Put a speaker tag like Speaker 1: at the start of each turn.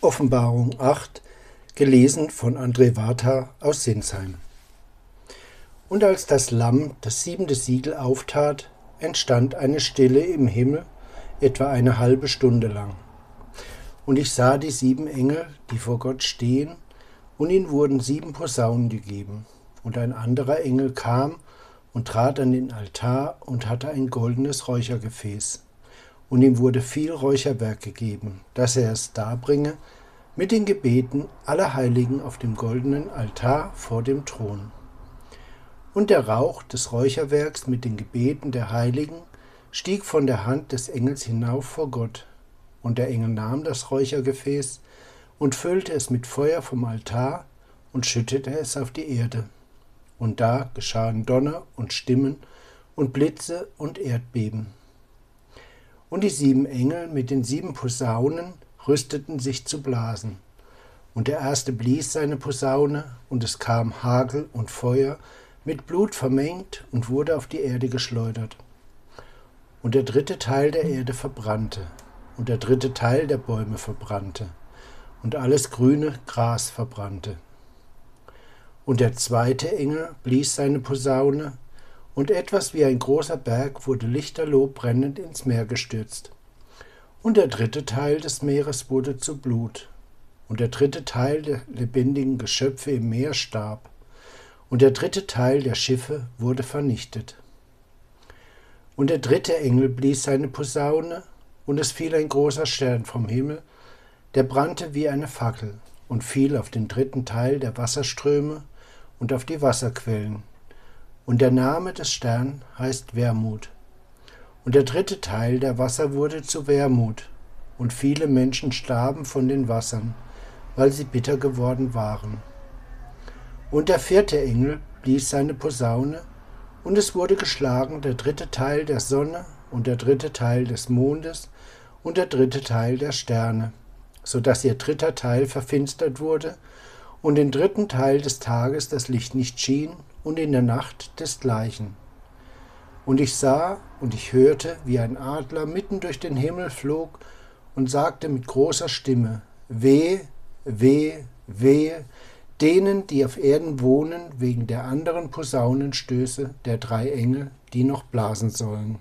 Speaker 1: Offenbarung 8, gelesen von André Warta aus Sinsheim. Und als das Lamm das siebente Siegel auftat, entstand eine Stille im Himmel, etwa eine halbe Stunde lang. Und ich sah die sieben Engel, die vor Gott stehen, und ihnen wurden sieben Posaunen gegeben. Und ein anderer Engel kam und trat an den Altar und hatte ein goldenes Räuchergefäß und ihm wurde viel Räucherwerk gegeben, dass er es darbringe mit den Gebeten aller Heiligen auf dem goldenen Altar vor dem Thron. Und der Rauch des Räucherwerks mit den Gebeten der Heiligen stieg von der Hand des Engels hinauf vor Gott, und der Engel nahm das Räuchergefäß und füllte es mit Feuer vom Altar und schüttete es auf die Erde. Und da geschahen Donner und Stimmen und Blitze und Erdbeben. Und die sieben Engel mit den sieben Posaunen rüsteten sich zu blasen. Und der erste blies seine Posaune, und es kam Hagel und Feuer, mit Blut vermengt, und wurde auf die Erde geschleudert. Und der dritte Teil der Erde verbrannte, und der dritte Teil der Bäume verbrannte, und alles grüne Gras verbrannte. Und der zweite Engel blies seine Posaune, und etwas wie ein großer Berg wurde lichterloh brennend ins Meer gestürzt. Und der dritte Teil des Meeres wurde zu Blut, und der dritte Teil der lebendigen Geschöpfe im Meer starb, und der dritte Teil der Schiffe wurde vernichtet. Und der dritte Engel blies seine Posaune, und es fiel ein großer Stern vom Himmel, der brannte wie eine Fackel und fiel auf den dritten Teil der Wasserströme und auf die Wasserquellen, und der Name des Stern heißt Wermut. Und der dritte Teil der Wasser wurde zu Wermut, und viele Menschen starben von den Wassern, weil sie bitter geworden waren. Und der vierte Engel blies seine Posaune, und es wurde geschlagen der dritte Teil der Sonne und der dritte Teil des Mondes und der dritte Teil der Sterne, so dass ihr dritter Teil verfinstert wurde, und den dritten Teil des Tages das Licht nicht schien und in der Nacht desgleichen. Und ich sah und ich hörte, wie ein Adler mitten durch den Himmel flog und sagte mit großer Stimme, Weh, weh, wehe, denen, die auf Erden wohnen, wegen der anderen Posaunenstöße der drei Engel, die noch blasen sollen.